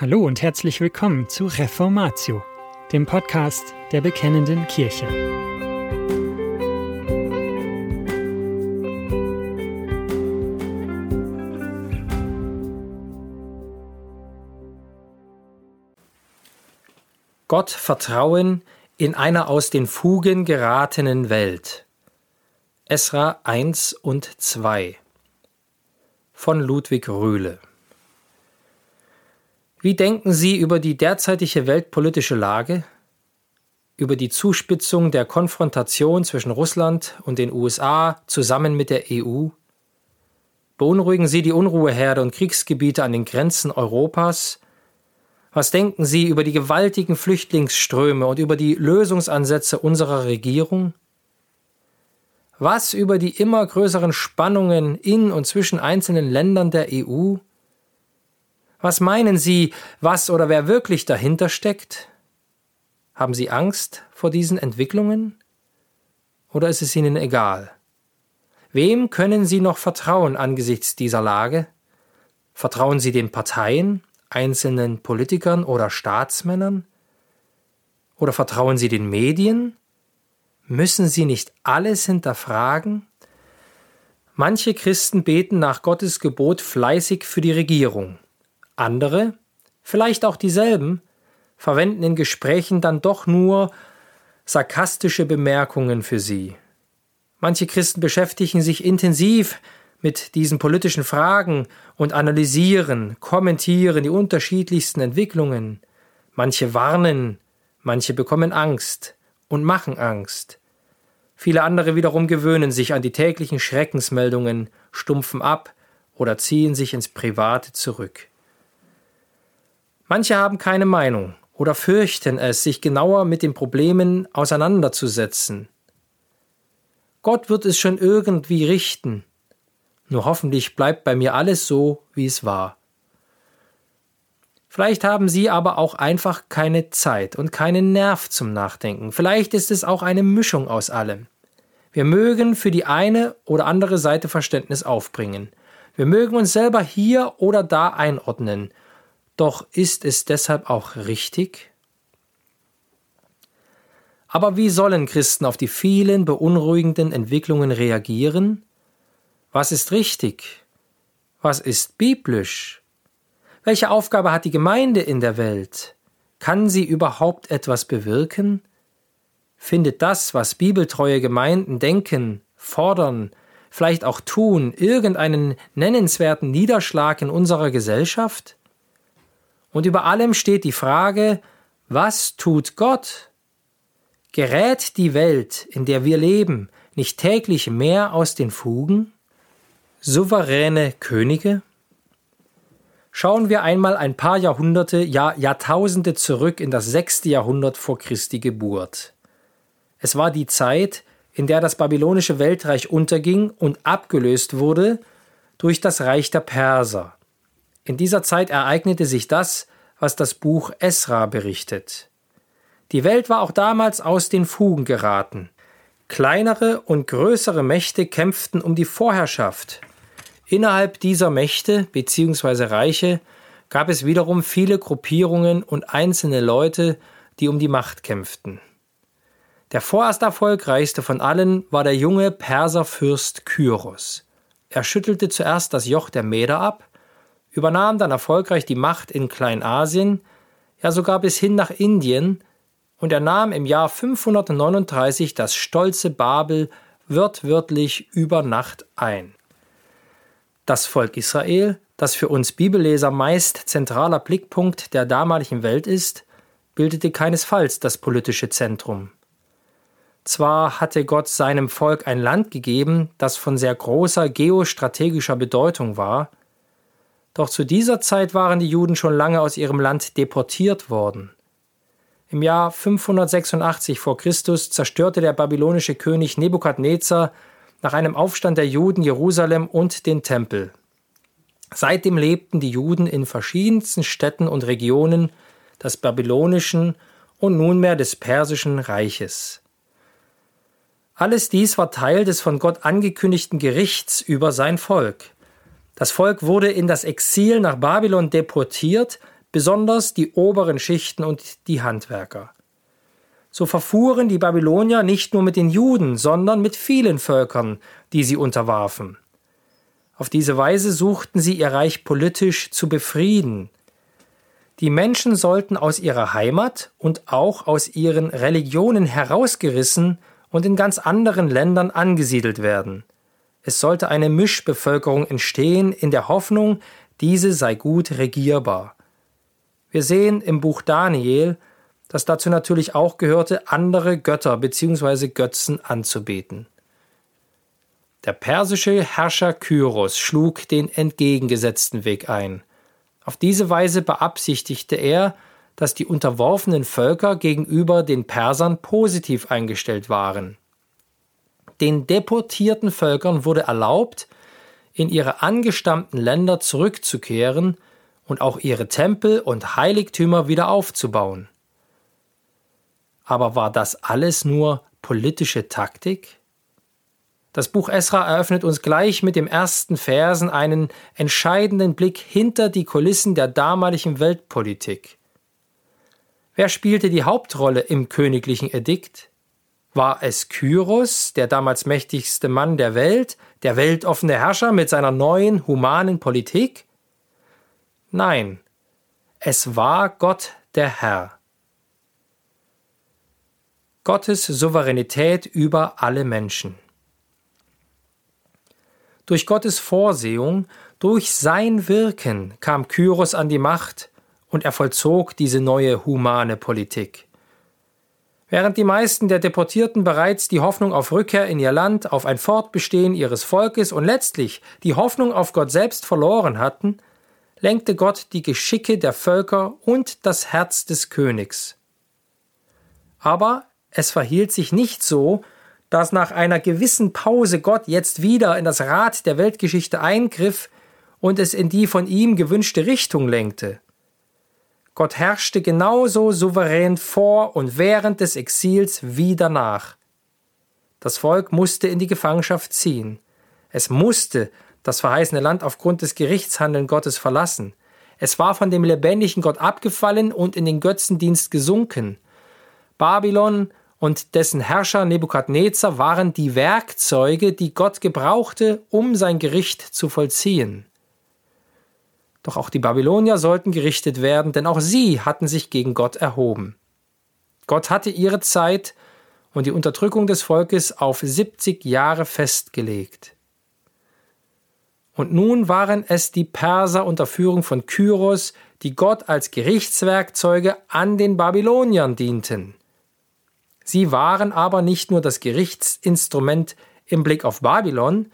Hallo und herzlich willkommen zu Reformatio, dem Podcast der Bekennenden Kirche. Gott vertrauen in einer aus den Fugen geratenen Welt. Esra 1 und 2 von Ludwig Rühle wie denken Sie über die derzeitige weltpolitische Lage, über die Zuspitzung der Konfrontation zwischen Russland und den USA zusammen mit der EU? Beunruhigen Sie die Unruheherde und Kriegsgebiete an den Grenzen Europas? Was denken Sie über die gewaltigen Flüchtlingsströme und über die Lösungsansätze unserer Regierung? Was über die immer größeren Spannungen in und zwischen einzelnen Ländern der EU? Was meinen Sie, was oder wer wirklich dahinter steckt? Haben Sie Angst vor diesen Entwicklungen? Oder ist es Ihnen egal? Wem können Sie noch vertrauen angesichts dieser Lage? Vertrauen Sie den Parteien, einzelnen Politikern oder Staatsmännern? Oder vertrauen Sie den Medien? Müssen Sie nicht alles hinterfragen? Manche Christen beten nach Gottes Gebot fleißig für die Regierung. Andere, vielleicht auch dieselben, verwenden in Gesprächen dann doch nur sarkastische Bemerkungen für sie. Manche Christen beschäftigen sich intensiv mit diesen politischen Fragen und analysieren, kommentieren die unterschiedlichsten Entwicklungen. Manche warnen, manche bekommen Angst und machen Angst. Viele andere wiederum gewöhnen sich an die täglichen Schreckensmeldungen, stumpfen ab oder ziehen sich ins Private zurück. Manche haben keine Meinung oder fürchten es, sich genauer mit den Problemen auseinanderzusetzen. Gott wird es schon irgendwie richten, nur hoffentlich bleibt bei mir alles so, wie es war. Vielleicht haben Sie aber auch einfach keine Zeit und keinen Nerv zum Nachdenken. Vielleicht ist es auch eine Mischung aus allem. Wir mögen für die eine oder andere Seite Verständnis aufbringen. Wir mögen uns selber hier oder da einordnen doch ist es deshalb auch richtig? Aber wie sollen Christen auf die vielen beunruhigenden Entwicklungen reagieren? Was ist richtig? Was ist biblisch? Welche Aufgabe hat die Gemeinde in der Welt? Kann sie überhaupt etwas bewirken? Findet das, was bibeltreue Gemeinden denken, fordern, vielleicht auch tun, irgendeinen nennenswerten Niederschlag in unserer Gesellschaft? Und über allem steht die Frage, was tut Gott? Gerät die Welt, in der wir leben, nicht täglich mehr aus den Fugen? Souveräne Könige? Schauen wir einmal ein paar Jahrhunderte, ja Jahrtausende zurück in das sechste Jahrhundert vor Christi Geburt. Es war die Zeit, in der das babylonische Weltreich unterging und abgelöst wurde durch das Reich der Perser. In dieser Zeit ereignete sich das, was das Buch Esra berichtet. Die Welt war auch damals aus den Fugen geraten. Kleinere und größere Mächte kämpften um die Vorherrschaft. Innerhalb dieser Mächte bzw. Reiche gab es wiederum viele Gruppierungen und einzelne Leute, die um die Macht kämpften. Der vorerst erfolgreichste von allen war der junge Perserfürst Kyros. Er schüttelte zuerst das Joch der Mäder ab übernahm dann erfolgreich die Macht in Kleinasien, ja sogar bis hin nach Indien, und er nahm im Jahr 539 das stolze Babel wörtwörtlich über Nacht ein. Das Volk Israel, das für uns Bibelleser meist zentraler Blickpunkt der damaligen Welt ist, bildete keinesfalls das politische Zentrum. Zwar hatte Gott seinem Volk ein Land gegeben, das von sehr großer geostrategischer Bedeutung war, doch zu dieser Zeit waren die Juden schon lange aus ihrem Land deportiert worden. Im Jahr 586 vor Christus zerstörte der babylonische König Nebukadnezar nach einem Aufstand der Juden Jerusalem und den Tempel. Seitdem lebten die Juden in verschiedensten Städten und Regionen des babylonischen und nunmehr des persischen Reiches. Alles dies war Teil des von Gott angekündigten Gerichts über sein Volk. Das Volk wurde in das Exil nach Babylon deportiert, besonders die oberen Schichten und die Handwerker. So verfuhren die Babylonier nicht nur mit den Juden, sondern mit vielen Völkern, die sie unterwarfen. Auf diese Weise suchten sie ihr Reich politisch zu befrieden. Die Menschen sollten aus ihrer Heimat und auch aus ihren Religionen herausgerissen und in ganz anderen Ländern angesiedelt werden. Es sollte eine Mischbevölkerung entstehen in der Hoffnung, diese sei gut regierbar. Wir sehen im Buch Daniel, dass dazu natürlich auch gehörte, andere Götter bzw. Götzen anzubeten. Der persische Herrscher Kyros schlug den entgegengesetzten Weg ein. Auf diese Weise beabsichtigte er, dass die unterworfenen Völker gegenüber den Persern positiv eingestellt waren. Den deportierten Völkern wurde erlaubt, in ihre angestammten Länder zurückzukehren und auch ihre Tempel und Heiligtümer wieder aufzubauen. Aber war das alles nur politische Taktik? Das Buch Esra eröffnet uns gleich mit dem ersten Versen einen entscheidenden Blick hinter die Kulissen der damaligen Weltpolitik. Wer spielte die Hauptrolle im königlichen Edikt? War es Kyros, der damals mächtigste Mann der Welt, der weltoffene Herrscher mit seiner neuen humanen Politik? Nein, es war Gott der Herr. Gottes Souveränität über alle Menschen durch Gottes Vorsehung, durch sein Wirken kam Kyros an die Macht und er vollzog diese neue humane Politik. Während die meisten der Deportierten bereits die Hoffnung auf Rückkehr in ihr Land, auf ein Fortbestehen ihres Volkes und letztlich die Hoffnung auf Gott selbst verloren hatten, lenkte Gott die Geschicke der Völker und das Herz des Königs. Aber es verhielt sich nicht so, dass nach einer gewissen Pause Gott jetzt wieder in das Rad der Weltgeschichte eingriff und es in die von ihm gewünschte Richtung lenkte. Gott herrschte genauso souverän vor und während des Exils wie danach. Das Volk musste in die Gefangenschaft ziehen. Es musste das verheißene Land aufgrund des Gerichtshandeln Gottes verlassen. Es war von dem lebendigen Gott abgefallen und in den Götzendienst gesunken. Babylon und dessen Herrscher Nebukadnezar waren die Werkzeuge, die Gott gebrauchte, um sein Gericht zu vollziehen. Doch auch die Babylonier sollten gerichtet werden, denn auch sie hatten sich gegen Gott erhoben. Gott hatte ihre Zeit und die Unterdrückung des Volkes auf 70 Jahre festgelegt. Und nun waren es die Perser unter Führung von Kyros, die Gott als Gerichtswerkzeuge an den Babyloniern dienten. Sie waren aber nicht nur das Gerichtsinstrument im Blick auf Babylon,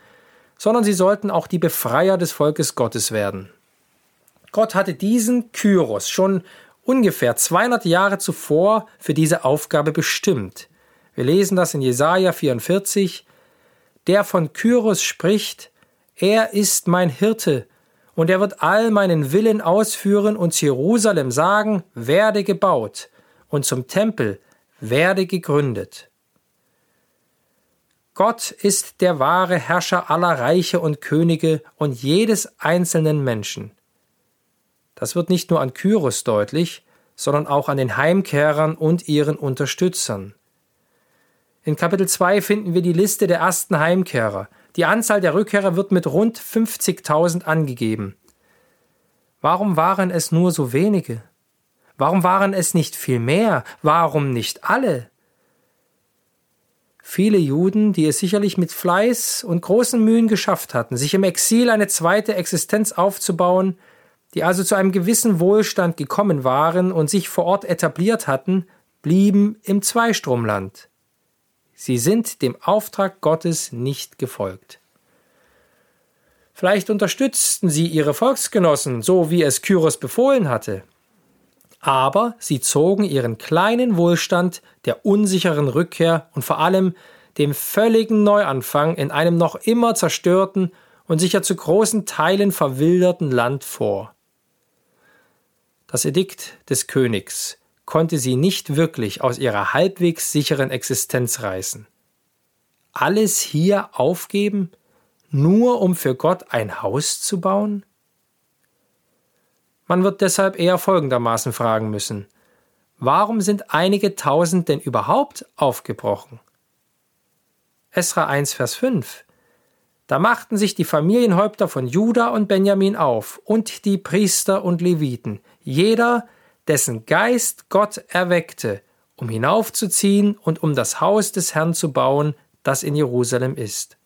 sondern sie sollten auch die Befreier des Volkes Gottes werden. Gott hatte diesen Kyros schon ungefähr 200 Jahre zuvor für diese Aufgabe bestimmt. Wir lesen das in Jesaja 44. Der von Kyros spricht, er ist mein Hirte, und er wird all meinen Willen ausführen und Jerusalem sagen, werde gebaut, und zum Tempel, werde gegründet. Gott ist der wahre Herrscher aller Reiche und Könige und jedes einzelnen Menschen. Das wird nicht nur an Kyros deutlich, sondern auch an den Heimkehrern und ihren Unterstützern. In Kapitel 2 finden wir die Liste der ersten Heimkehrer. Die Anzahl der Rückkehrer wird mit rund 50.000 angegeben. Warum waren es nur so wenige? Warum waren es nicht viel mehr? Warum nicht alle? Viele Juden, die es sicherlich mit Fleiß und großen Mühen geschafft hatten, sich im Exil eine zweite Existenz aufzubauen, die also zu einem gewissen Wohlstand gekommen waren und sich vor Ort etabliert hatten, blieben im Zweistromland. Sie sind dem Auftrag Gottes nicht gefolgt. Vielleicht unterstützten sie ihre Volksgenossen, so wie es Kyros befohlen hatte, aber sie zogen ihren kleinen Wohlstand der unsicheren Rückkehr und vor allem dem völligen Neuanfang in einem noch immer zerstörten und sicher zu großen Teilen verwilderten Land vor. Das Edikt des Königs konnte sie nicht wirklich aus ihrer halbwegs sicheren Existenz reißen. Alles hier aufgeben, nur um für Gott ein Haus zu bauen? Man wird deshalb eher folgendermaßen fragen müssen. Warum sind einige tausend denn überhaupt aufgebrochen? Esra 1, Vers 5. Da machten sich die Familienhäupter von Juda und Benjamin auf und die Priester und Leviten, jeder, dessen Geist Gott erweckte, um hinaufzuziehen und um das Haus des Herrn zu bauen, das in Jerusalem ist.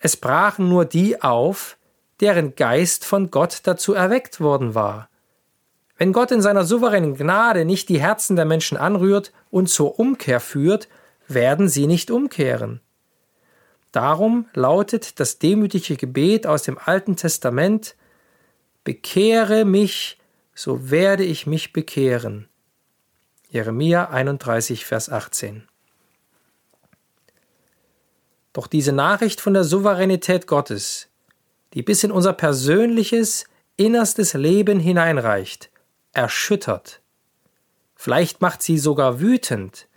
Es brachen nur die auf, deren Geist von Gott dazu erweckt worden war. Wenn Gott in seiner souveränen Gnade nicht die Herzen der Menschen anrührt und zur Umkehr führt, werden sie nicht umkehren. Darum lautet das demütige Gebet aus dem Alten Testament Bekehre mich, so werde ich mich bekehren. Jeremia 31, Vers 18. Doch diese Nachricht von der Souveränität Gottes, die bis in unser persönliches, innerstes Leben hineinreicht, erschüttert. Vielleicht macht sie sogar wütend.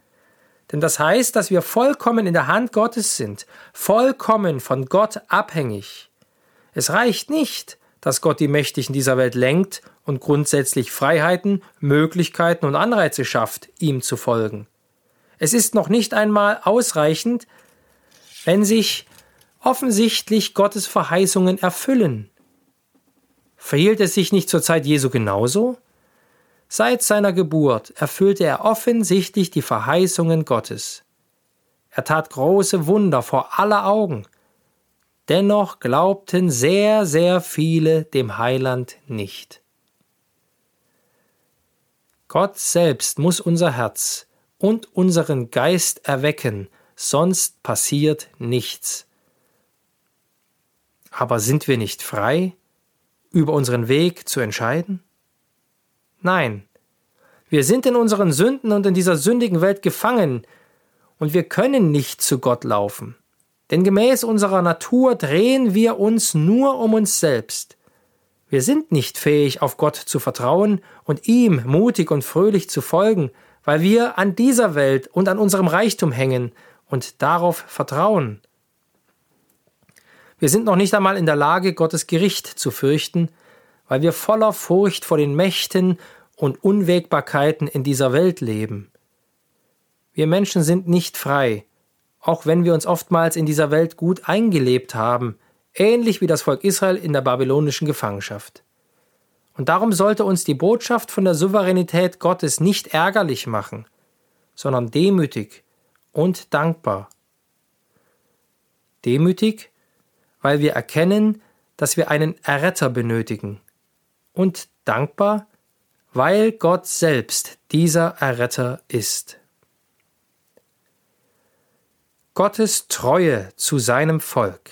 Denn das heißt, dass wir vollkommen in der Hand Gottes sind, vollkommen von Gott abhängig. Es reicht nicht, dass Gott die Mächtigen dieser Welt lenkt und grundsätzlich Freiheiten, Möglichkeiten und Anreize schafft, ihm zu folgen. Es ist noch nicht einmal ausreichend, wenn sich offensichtlich Gottes Verheißungen erfüllen. Verhielt es sich nicht zur Zeit Jesu genauso? Seit seiner Geburt erfüllte er offensichtlich die Verheißungen Gottes. Er tat große Wunder vor aller Augen. Dennoch glaubten sehr, sehr viele dem Heiland nicht. Gott selbst muss unser Herz und unseren Geist erwecken, sonst passiert nichts. Aber sind wir nicht frei, über unseren Weg zu entscheiden? Nein, wir sind in unseren Sünden und in dieser sündigen Welt gefangen, und wir können nicht zu Gott laufen. Denn gemäß unserer Natur drehen wir uns nur um uns selbst. Wir sind nicht fähig, auf Gott zu vertrauen und ihm mutig und fröhlich zu folgen, weil wir an dieser Welt und an unserem Reichtum hängen und darauf vertrauen. Wir sind noch nicht einmal in der Lage, Gottes Gericht zu fürchten, weil wir voller Furcht vor den Mächten und Unwägbarkeiten in dieser Welt leben. Wir Menschen sind nicht frei, auch wenn wir uns oftmals in dieser Welt gut eingelebt haben, ähnlich wie das Volk Israel in der babylonischen Gefangenschaft. Und darum sollte uns die Botschaft von der Souveränität Gottes nicht ärgerlich machen, sondern demütig und dankbar. Demütig, weil wir erkennen, dass wir einen Erretter benötigen. Und dankbar, weil Gott selbst dieser Erretter ist. Gottes Treue zu seinem Volk.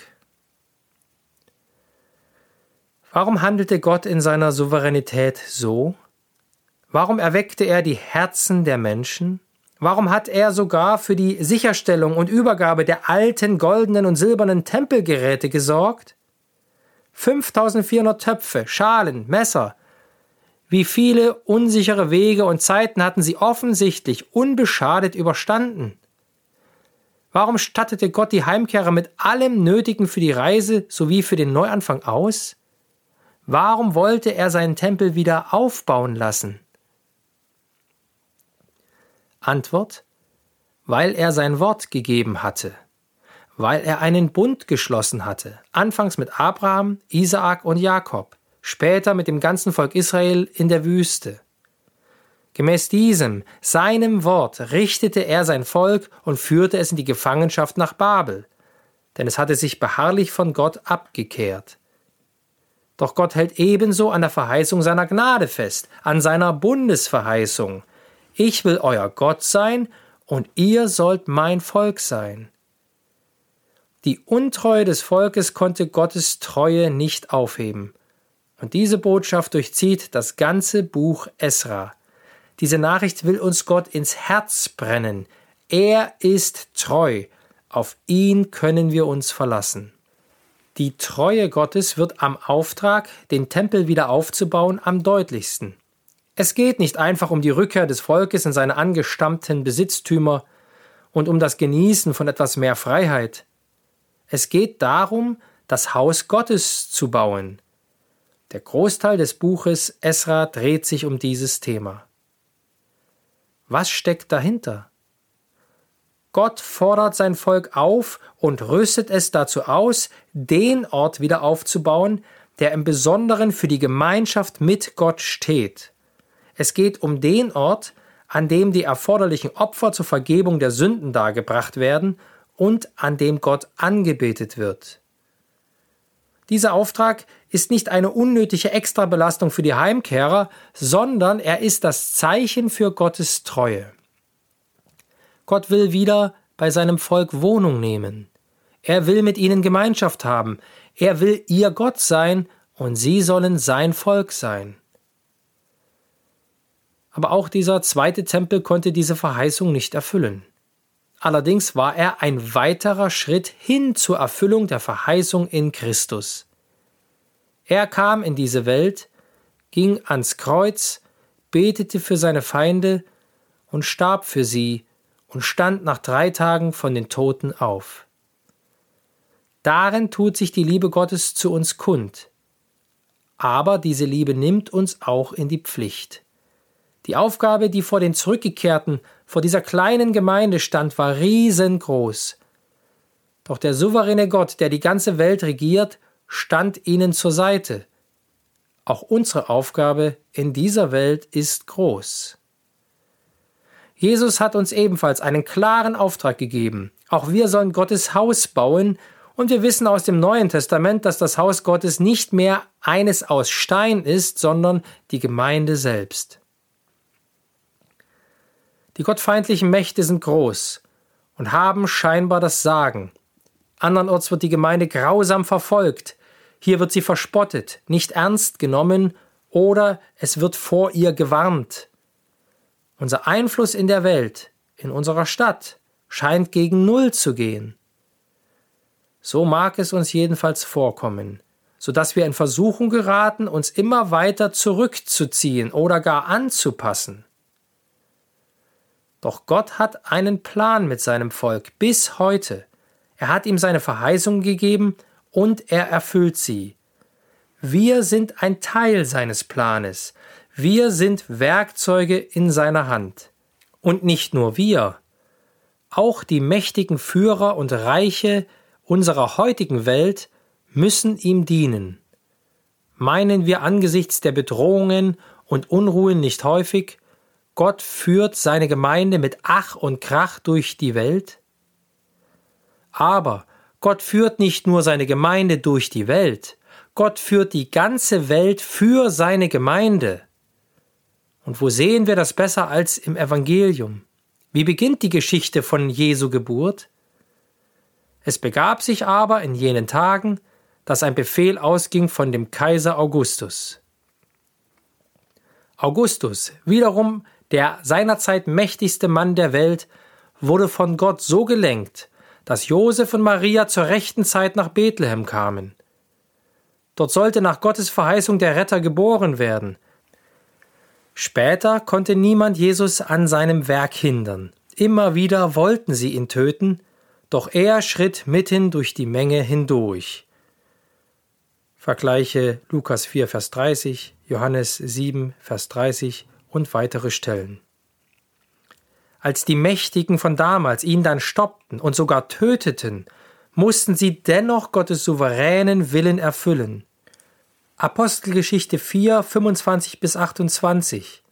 Warum handelte Gott in seiner Souveränität so? Warum erweckte er die Herzen der Menschen? Warum hat er sogar für die Sicherstellung und Übergabe der alten goldenen und silbernen Tempelgeräte gesorgt? 5400 Töpfe, Schalen, Messer. Wie viele unsichere Wege und Zeiten hatten sie offensichtlich unbeschadet überstanden? Warum stattete Gott die Heimkehrer mit allem Nötigen für die Reise sowie für den Neuanfang aus? Warum wollte er seinen Tempel wieder aufbauen lassen? Antwort Weil er sein Wort gegeben hatte, weil er einen Bund geschlossen hatte, anfangs mit Abraham, Isaak und Jakob, später mit dem ganzen Volk Israel in der Wüste. Gemäß diesem, seinem Wort, richtete er sein Volk und führte es in die Gefangenschaft nach Babel, denn es hatte sich beharrlich von Gott abgekehrt. Doch Gott hält ebenso an der Verheißung seiner Gnade fest, an seiner Bundesverheißung, ich will euer Gott sein und ihr sollt mein Volk sein. Die Untreue des Volkes konnte Gottes Treue nicht aufheben. Und diese Botschaft durchzieht das ganze Buch Esra. Diese Nachricht will uns Gott ins Herz brennen. Er ist treu. Auf ihn können wir uns verlassen. Die Treue Gottes wird am Auftrag, den Tempel wieder aufzubauen, am deutlichsten. Es geht nicht einfach um die Rückkehr des Volkes in seine angestammten Besitztümer und um das Genießen von etwas mehr Freiheit. Es geht darum, das Haus Gottes zu bauen. Der Großteil des Buches Esra dreht sich um dieses Thema. Was steckt dahinter? Gott fordert sein Volk auf und rüstet es dazu aus, den Ort wieder aufzubauen, der im Besonderen für die Gemeinschaft mit Gott steht. Es geht um den Ort, an dem die erforderlichen Opfer zur Vergebung der Sünden dargebracht werden und an dem Gott angebetet wird. Dieser Auftrag ist nicht eine unnötige Extrabelastung für die Heimkehrer, sondern er ist das Zeichen für Gottes Treue. Gott will wieder bei seinem Volk Wohnung nehmen. Er will mit ihnen Gemeinschaft haben. Er will ihr Gott sein und sie sollen sein Volk sein. Aber auch dieser zweite Tempel konnte diese Verheißung nicht erfüllen. Allerdings war er ein weiterer Schritt hin zur Erfüllung der Verheißung in Christus. Er kam in diese Welt, ging ans Kreuz, betete für seine Feinde und starb für sie und stand nach drei Tagen von den Toten auf. Darin tut sich die Liebe Gottes zu uns kund. Aber diese Liebe nimmt uns auch in die Pflicht. Die Aufgabe, die vor den Zurückgekehrten, vor dieser kleinen Gemeinde stand, war riesengroß. Doch der souveräne Gott, der die ganze Welt regiert, stand ihnen zur Seite. Auch unsere Aufgabe in dieser Welt ist groß. Jesus hat uns ebenfalls einen klaren Auftrag gegeben. Auch wir sollen Gottes Haus bauen, und wir wissen aus dem Neuen Testament, dass das Haus Gottes nicht mehr eines aus Stein ist, sondern die Gemeinde selbst. Die gottfeindlichen Mächte sind groß und haben scheinbar das Sagen. Andernorts wird die Gemeinde grausam verfolgt. Hier wird sie verspottet, nicht ernst genommen oder es wird vor ihr gewarnt. Unser Einfluss in der Welt, in unserer Stadt, scheint gegen Null zu gehen. So mag es uns jedenfalls vorkommen, so dass wir in Versuchung geraten, uns immer weiter zurückzuziehen oder gar anzupassen. Doch Gott hat einen Plan mit seinem Volk bis heute. Er hat ihm seine Verheißung gegeben und er erfüllt sie. Wir sind ein Teil seines Planes. Wir sind Werkzeuge in seiner Hand. Und nicht nur wir. Auch die mächtigen Führer und Reiche unserer heutigen Welt müssen ihm dienen. Meinen wir angesichts der Bedrohungen und Unruhen nicht häufig, Gott führt seine Gemeinde mit Ach und Krach durch die Welt? Aber Gott führt nicht nur seine Gemeinde durch die Welt, Gott führt die ganze Welt für seine Gemeinde. Und wo sehen wir das besser als im Evangelium? Wie beginnt die Geschichte von Jesu Geburt? Es begab sich aber in jenen Tagen, dass ein Befehl ausging von dem Kaiser Augustus. Augustus, wiederum der seinerzeit mächtigste Mann der Welt, wurde von Gott so gelenkt, dass Josef und Maria zur rechten Zeit nach Bethlehem kamen. Dort sollte nach Gottes Verheißung der Retter geboren werden. Später konnte niemand Jesus an seinem Werk hindern. Immer wieder wollten sie ihn töten, doch er schritt mitten durch die Menge hindurch. Vergleiche Lukas 4, Vers 30, Johannes 7, Vers 30 und weitere Stellen. Als die Mächtigen von damals ihn dann stoppten und sogar töteten, mussten sie dennoch Gottes souveränen Willen erfüllen. Apostelgeschichte 4, 25 bis 28.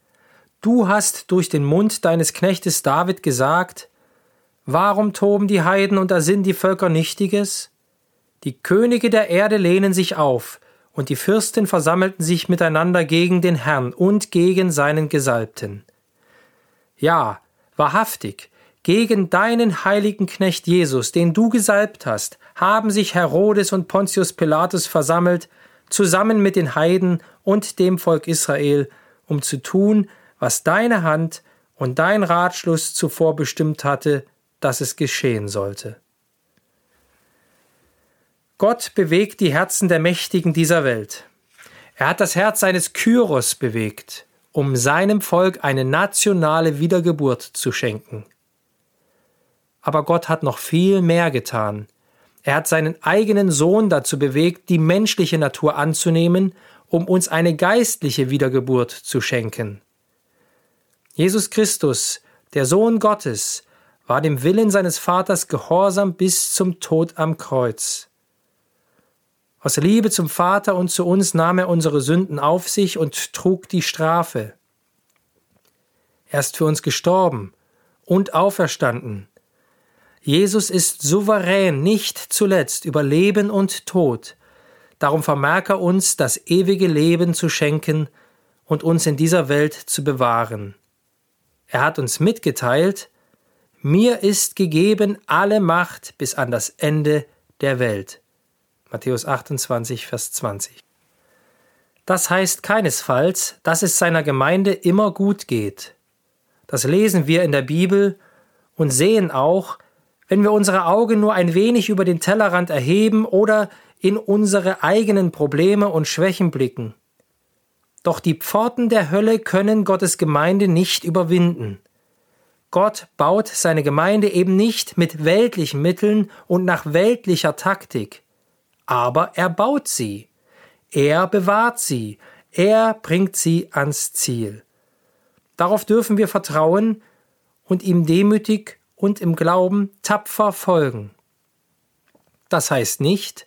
Du hast durch den Mund deines Knechtes David gesagt, Warum toben die Heiden und ersinnen die Völker Nichtiges? Die Könige der Erde lehnen sich auf, und die Fürsten versammelten sich miteinander gegen den Herrn und gegen seinen Gesalbten. Ja, wahrhaftig, gegen deinen heiligen Knecht Jesus, den du gesalbt hast, haben sich Herodes und Pontius Pilatus versammelt, zusammen mit den Heiden und dem Volk Israel, um zu tun, was deine Hand und dein Ratschluss zuvor bestimmt hatte, dass es geschehen sollte. Gott bewegt die Herzen der Mächtigen dieser Welt. Er hat das Herz seines Kyros bewegt, um seinem Volk eine nationale Wiedergeburt zu schenken. Aber Gott hat noch viel mehr getan. Er hat seinen eigenen Sohn dazu bewegt, die menschliche Natur anzunehmen, um uns eine geistliche Wiedergeburt zu schenken. Jesus Christus, der Sohn Gottes, war dem Willen seines Vaters gehorsam bis zum Tod am Kreuz. Aus Liebe zum Vater und zu uns nahm er unsere Sünden auf sich und trug die Strafe. Er ist für uns gestorben und auferstanden. Jesus ist souverän nicht zuletzt über Leben und Tod. Darum vermerk er uns, das ewige Leben zu schenken und uns in dieser Welt zu bewahren. Er hat uns mitgeteilt, mir ist gegeben alle Macht bis an das Ende der Welt. Matthäus 28, Vers 20. Das heißt keinesfalls, dass es seiner Gemeinde immer gut geht. Das lesen wir in der Bibel und sehen auch, wenn wir unsere Augen nur ein wenig über den Tellerrand erheben oder in unsere eigenen Probleme und Schwächen blicken. Doch die Pforten der Hölle können Gottes Gemeinde nicht überwinden. Gott baut seine Gemeinde eben nicht mit weltlichen Mitteln und nach weltlicher Taktik aber er baut sie, er bewahrt sie, er bringt sie ans Ziel. Darauf dürfen wir vertrauen und ihm demütig und im Glauben tapfer folgen. Das heißt nicht,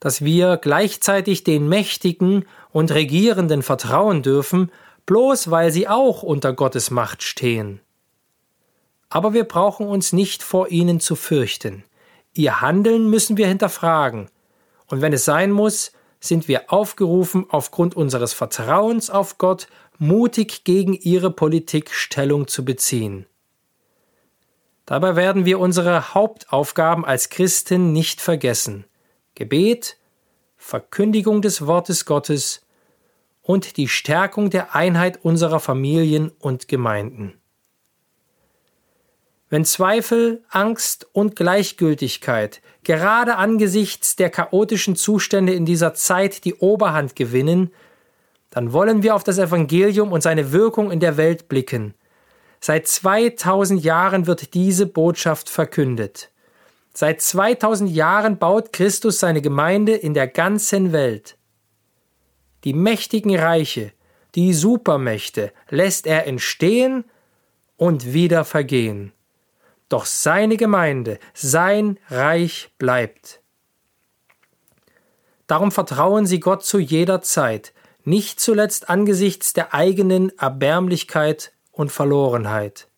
dass wir gleichzeitig den Mächtigen und Regierenden vertrauen dürfen, bloß weil sie auch unter Gottes Macht stehen. Aber wir brauchen uns nicht vor ihnen zu fürchten. Ihr Handeln müssen wir hinterfragen, und wenn es sein muss, sind wir aufgerufen, aufgrund unseres Vertrauens auf Gott mutig gegen ihre Politik Stellung zu beziehen. Dabei werden wir unsere Hauptaufgaben als Christen nicht vergessen. Gebet, Verkündigung des Wortes Gottes und die Stärkung der Einheit unserer Familien und Gemeinden. Wenn Zweifel, Angst und Gleichgültigkeit gerade angesichts der chaotischen Zustände in dieser Zeit die Oberhand gewinnen, dann wollen wir auf das Evangelium und seine Wirkung in der Welt blicken. Seit 2000 Jahren wird diese Botschaft verkündet. Seit 2000 Jahren baut Christus seine Gemeinde in der ganzen Welt. Die mächtigen Reiche, die Supermächte lässt er entstehen und wieder vergehen doch seine Gemeinde, sein Reich bleibt. Darum vertrauen sie Gott zu jeder Zeit, nicht zuletzt angesichts der eigenen Erbärmlichkeit und Verlorenheit.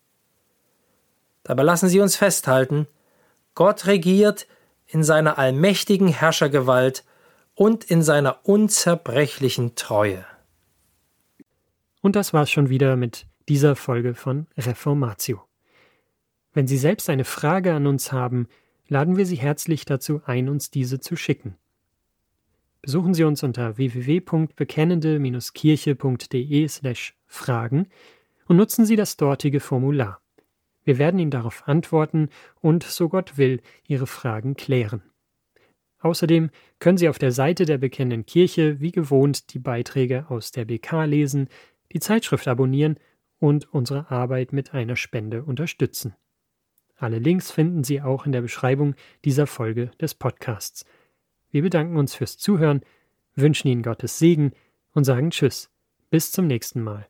Dabei lassen Sie uns festhalten, Gott regiert in seiner allmächtigen Herrschergewalt und in seiner unzerbrechlichen Treue. Und das war's schon wieder mit dieser Folge von Reformatio. Wenn Sie selbst eine Frage an uns haben, laden wir Sie herzlich dazu ein, uns diese zu schicken. Besuchen Sie uns unter www.bekennende-kirche.de/fragen und nutzen Sie das dortige Formular. Wir werden Ihnen darauf antworten und, so Gott will, Ihre Fragen klären. Außerdem können Sie auf der Seite der Bekennenden Kirche wie gewohnt die Beiträge aus der BK lesen, die Zeitschrift abonnieren und unsere Arbeit mit einer Spende unterstützen. Alle Links finden Sie auch in der Beschreibung dieser Folge des Podcasts. Wir bedanken uns fürs Zuhören, wünschen Ihnen Gottes Segen und sagen Tschüss. Bis zum nächsten Mal.